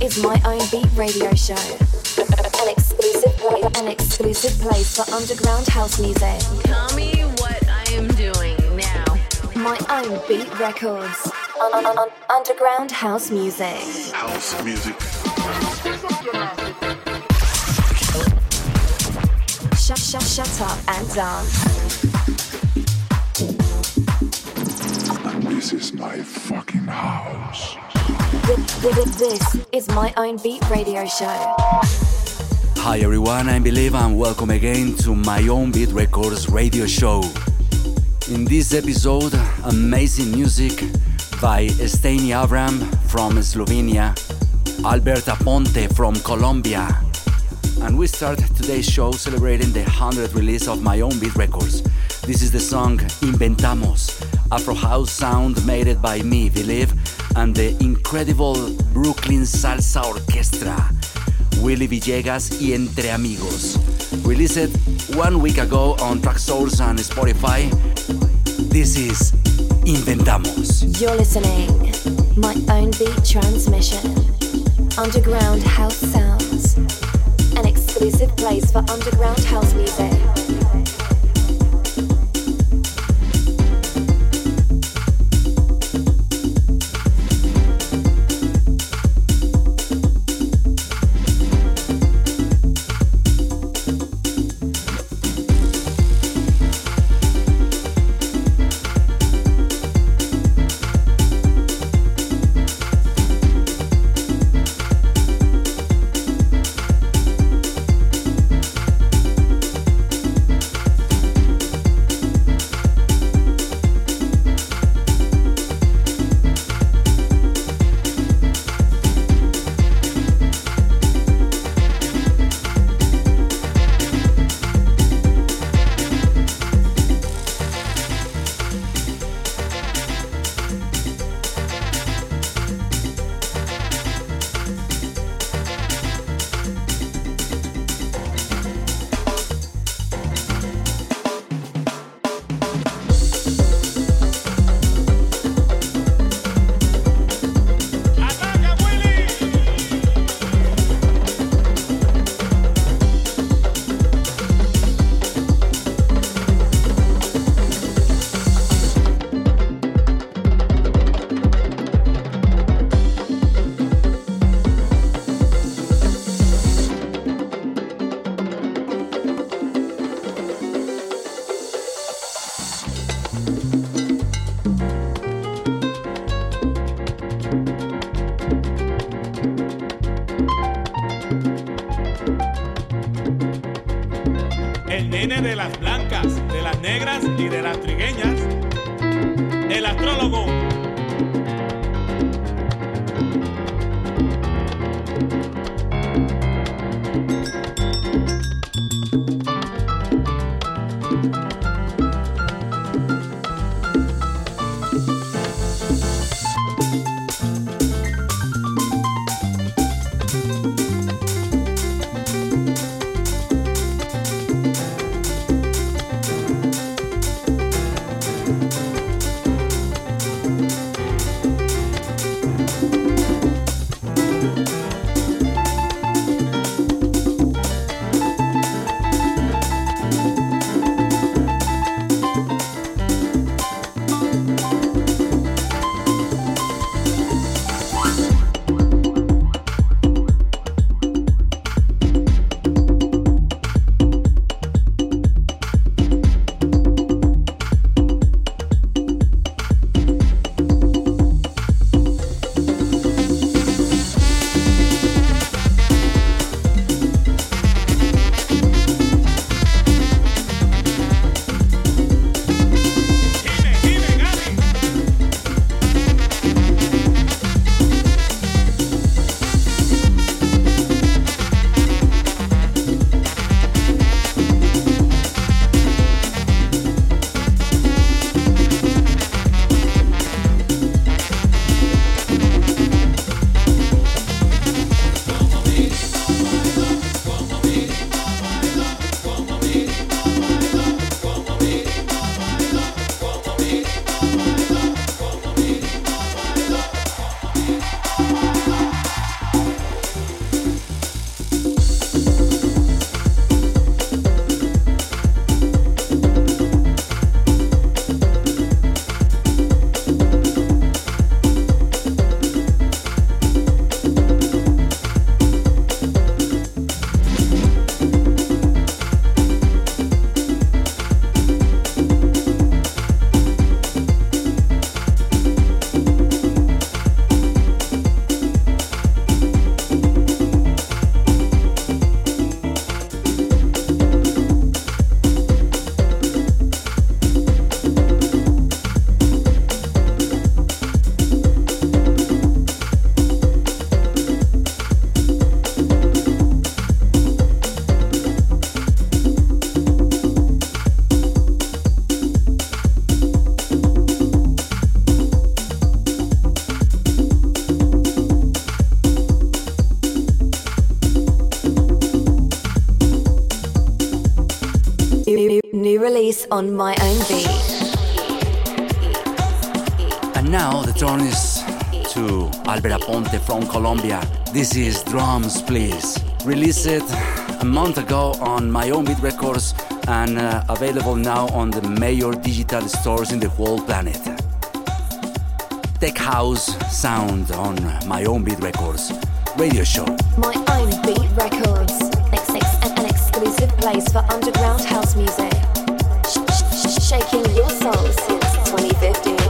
is my own beat radio show. An exclusive, an exclusive place for underground house music. Tell me what I am doing now. My own beat records. Un- un- un- underground house music. House music. Shut, shut, shut up and dance. And this is my fucking house. Th- th- th- This is my own beat radio show. Hi everyone, I'm Believe and welcome again to my own Beat Records radio show. In this episode, amazing music by Steny Avram from Slovenia, Albert Aponte from Colombia. And we start today's show celebrating the 100th release of my own Beat Records. This is the song Inventamos, Afro House sound made it by me, Believe, and the incredible Brooklyn Salsa Orchestra. Willy Villegas y Entre Amigos. Released one week ago on Traxsource and Spotify. This is Inventamos. You're listening. My own beat transmission. Underground house sounds. An exclusive place for underground house music. On my own beat. And now the turn is to Albert Aponte from Colombia. This is Drums Please. Released a month ago on my own beat records and uh, available now on the major digital stores in the whole planet. Tech House Sound on my own beat records radio show. My own beat records. An exclusive place for underground house music. Shaking your soul since 2015.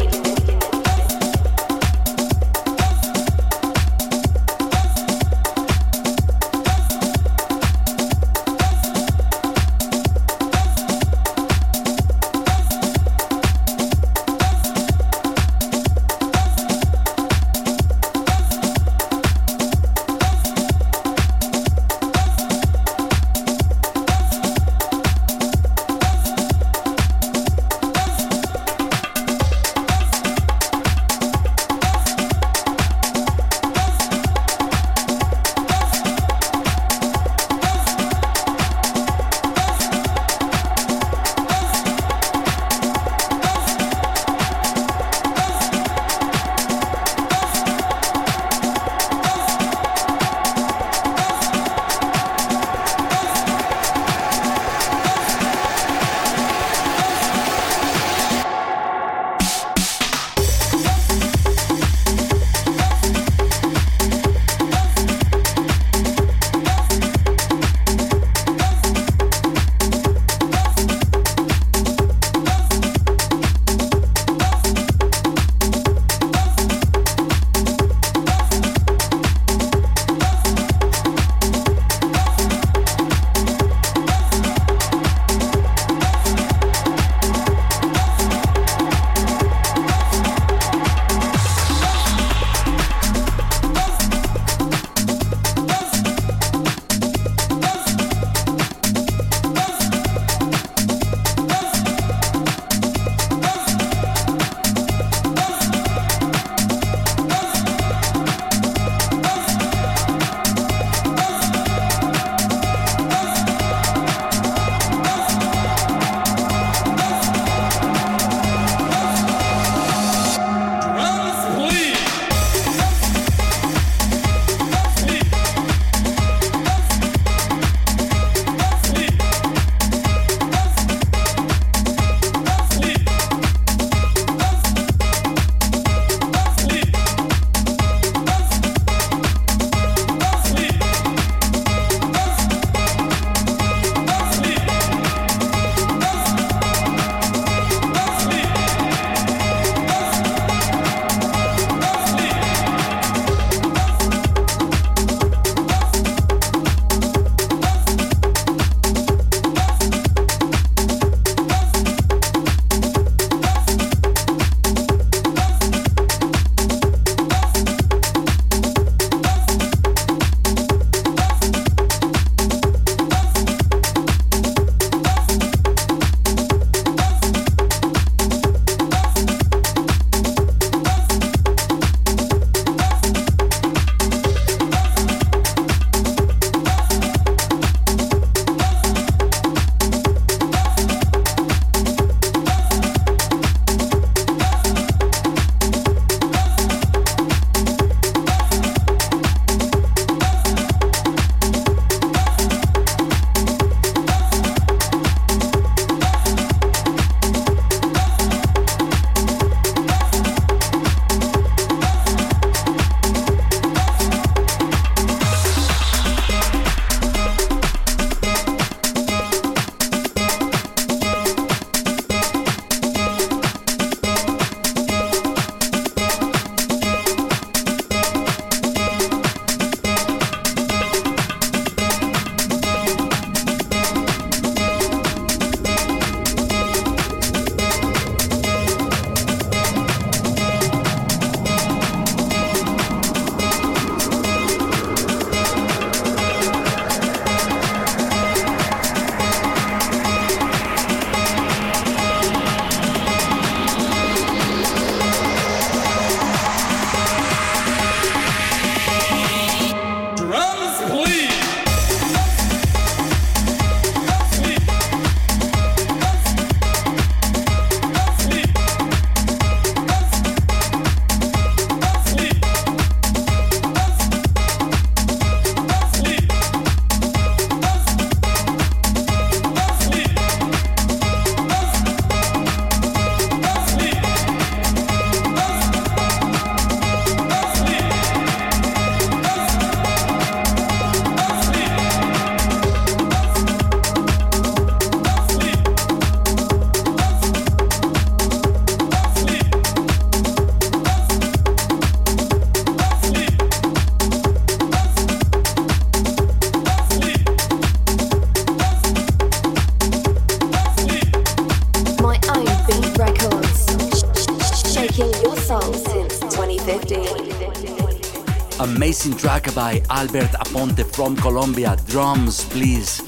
Albert Aponte from Colombia. Drums, please.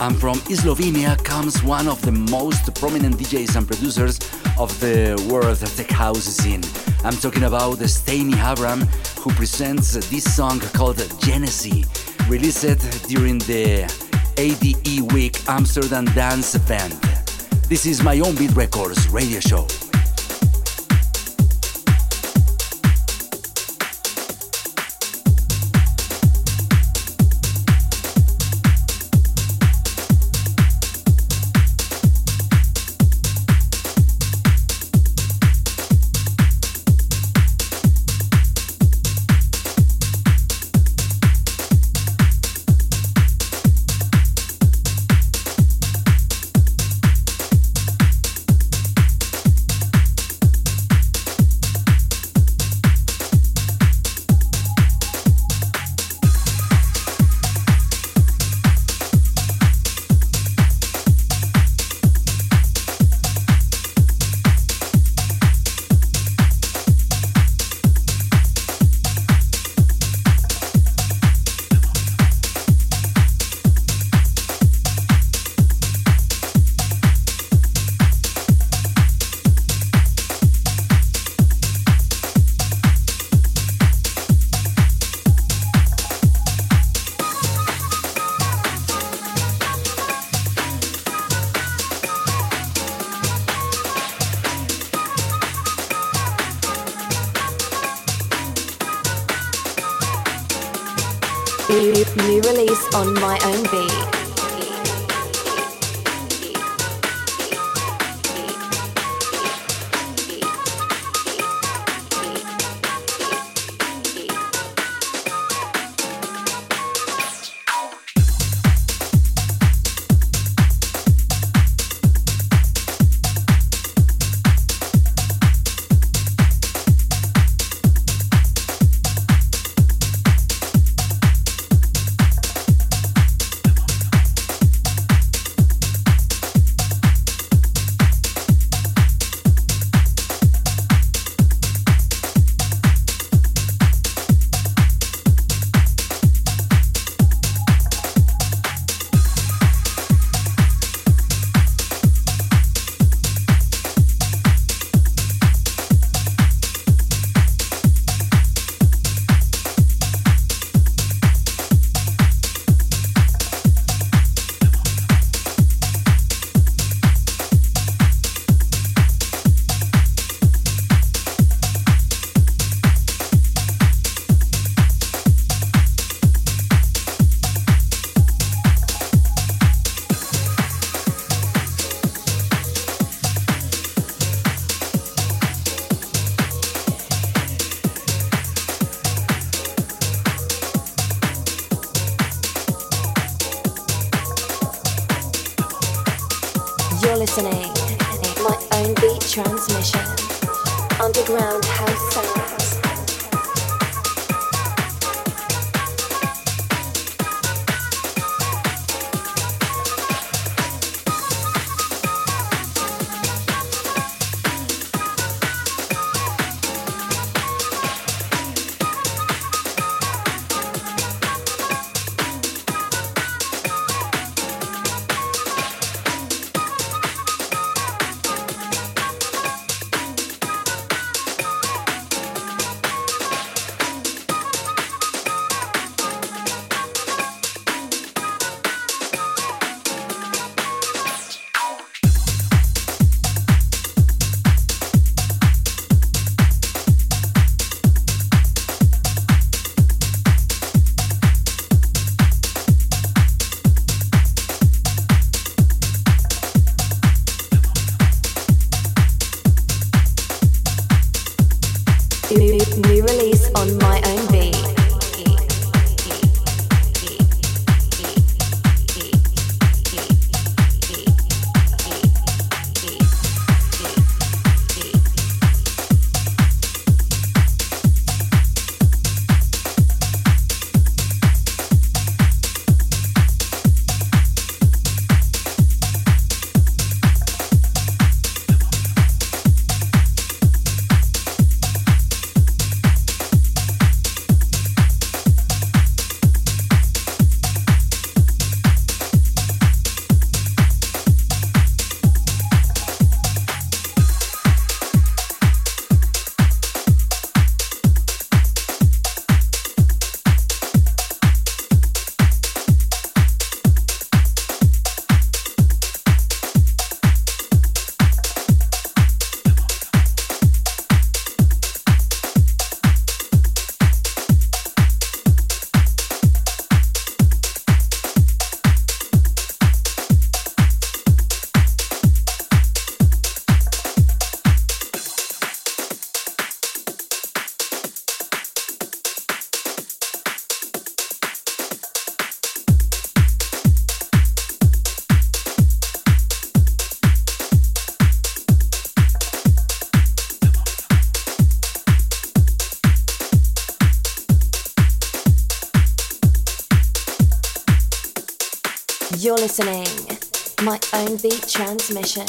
And from Slovenia comes one of the most prominent DJs and producers of the world tech house scene. I'm talking about Steny Avram, who presents this song called Genesis, released during the ADE Week Amsterdam Dance event. This is my own Beat Records radio show. You're listening. My own beat transmission.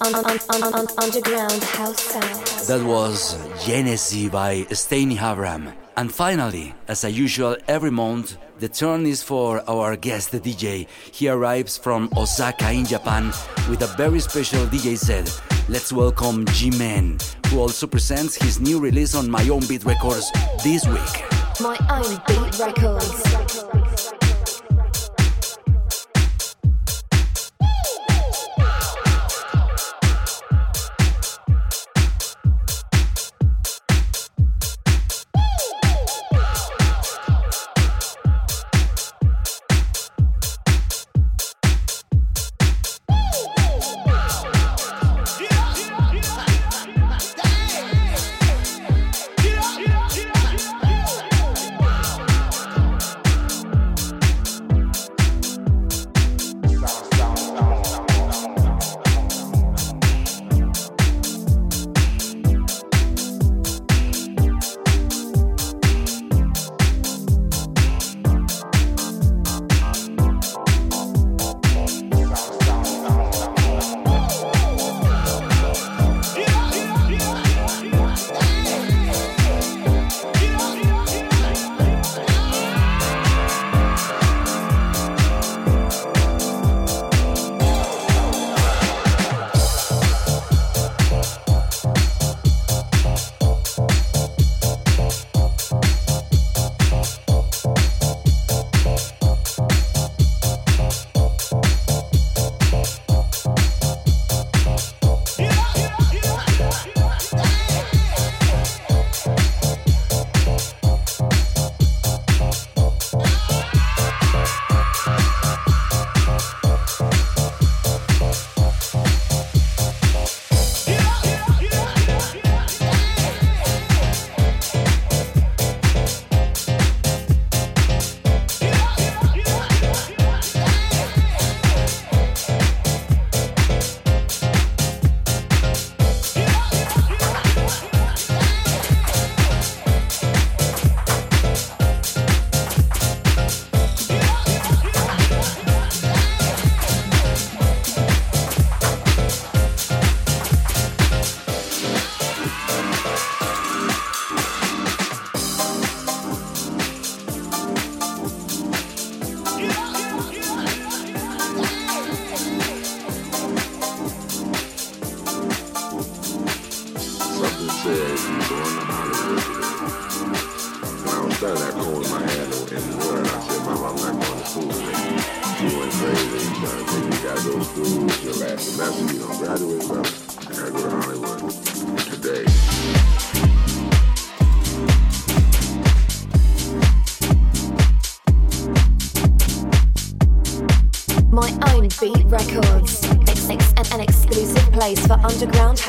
On, on, on, on, underground house sounds. That was Genesis by Steny Avram. And finally, as usual, every month, the turn is for our guest DJ. He arrives from Osaka in Japan with a very special DJ set. Let's welcome G-Man, who also presents his new release on My Own Beat Records this week. My Own Beat Records.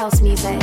House music.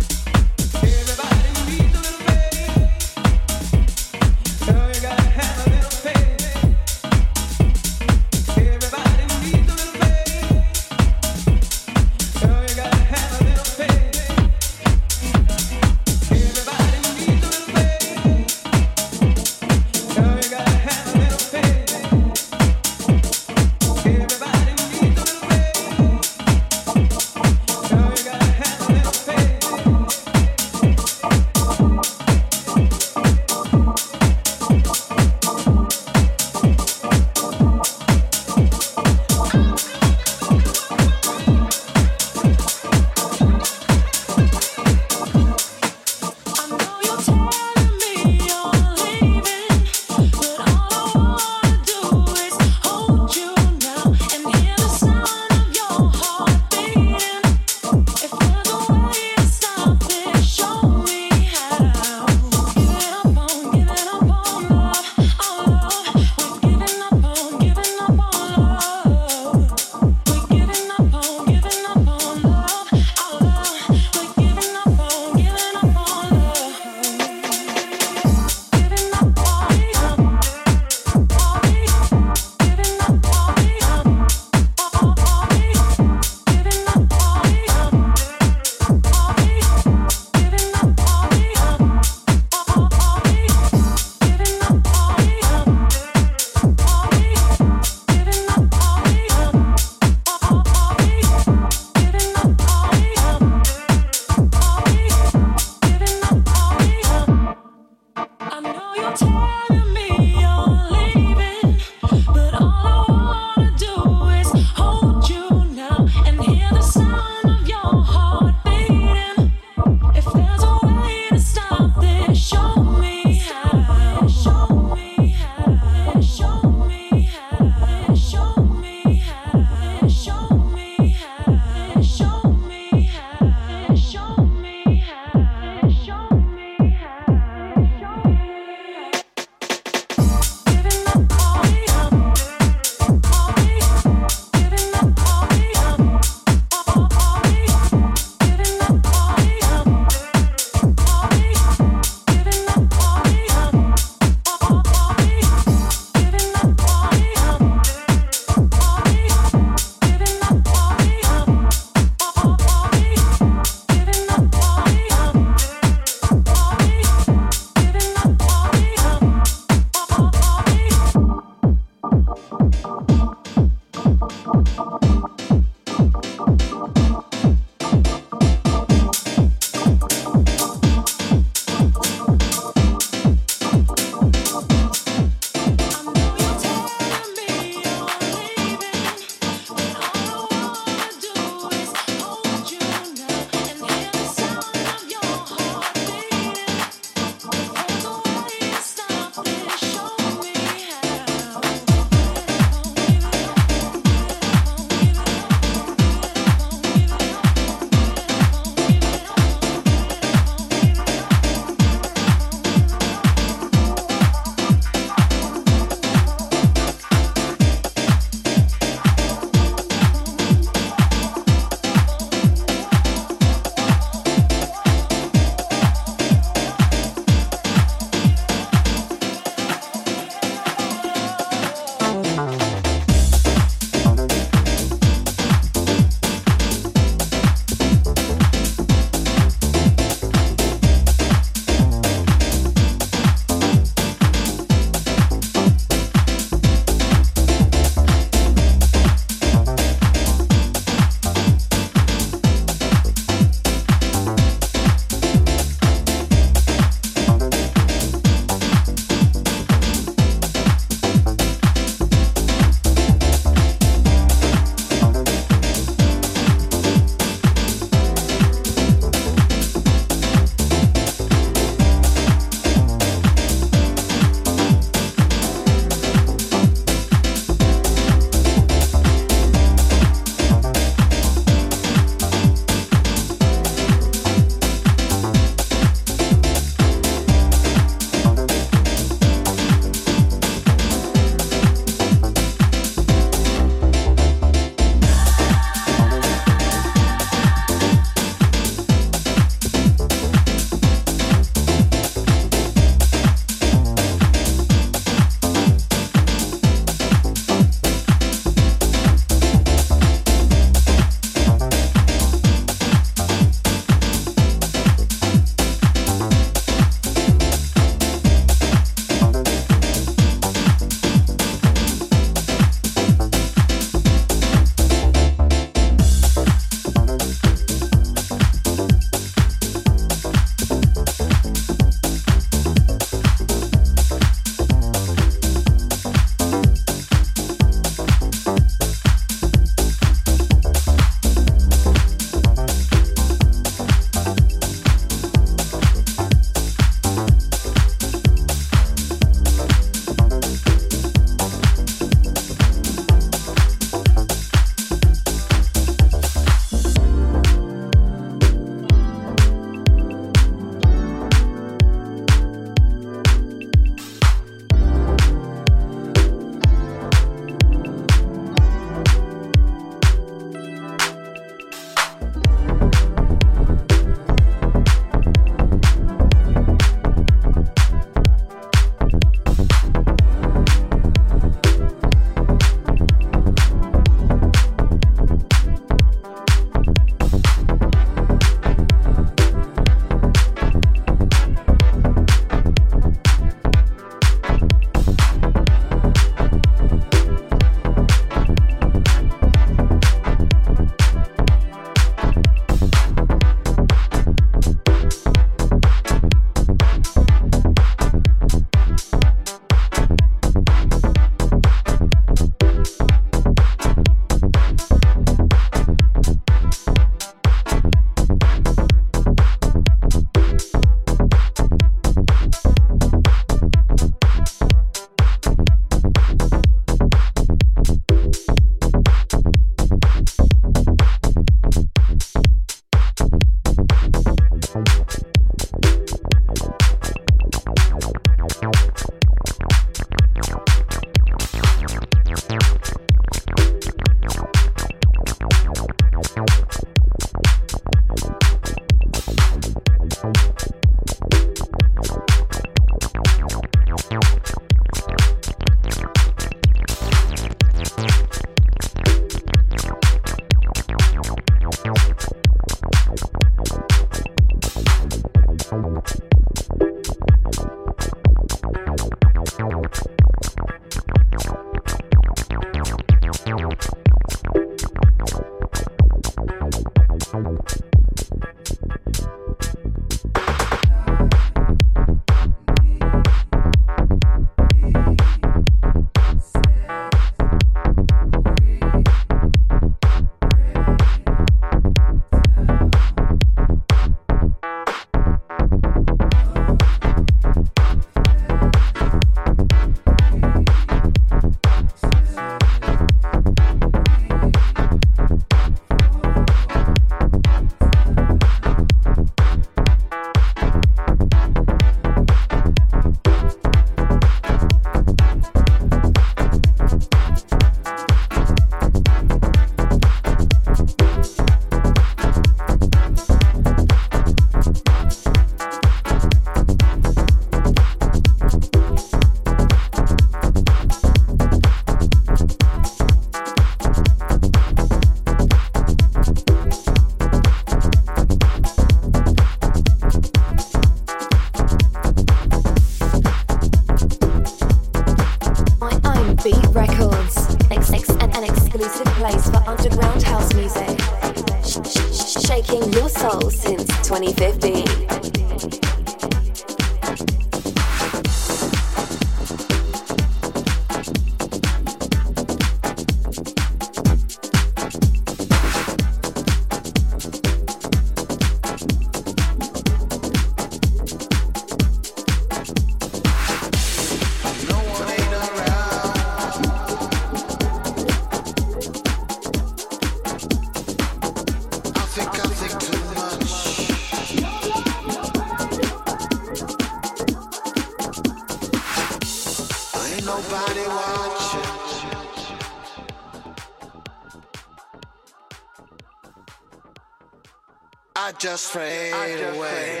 Just fade away.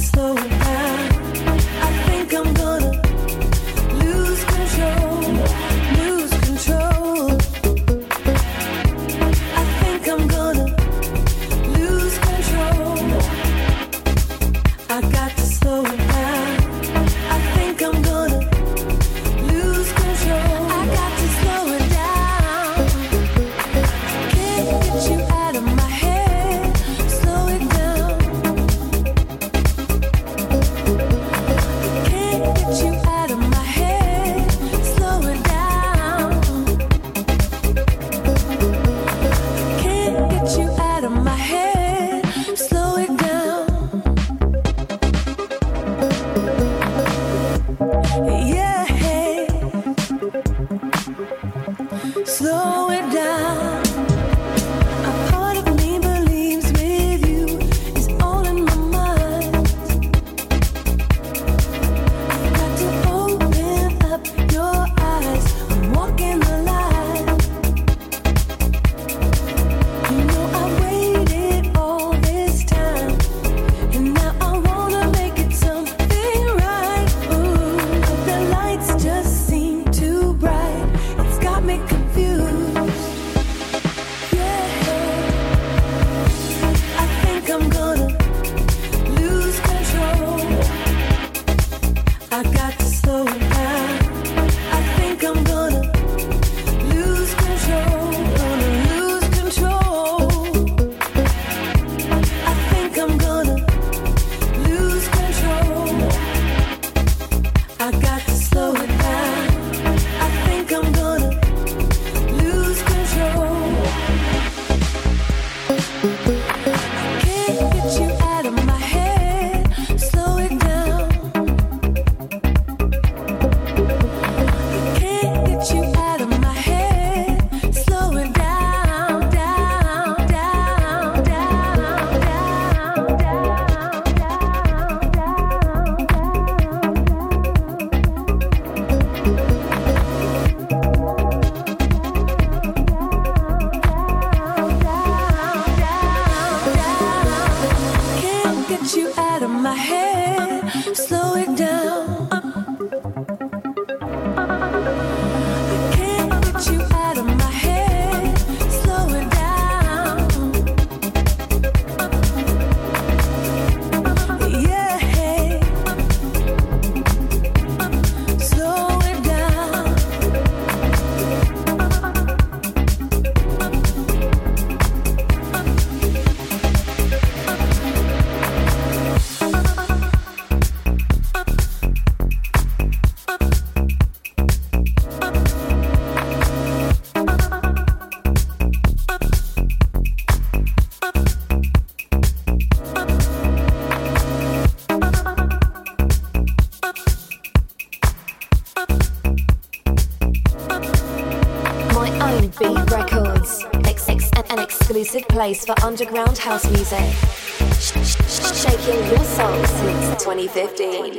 slow place for underground house music. Shaking your soul since 2015.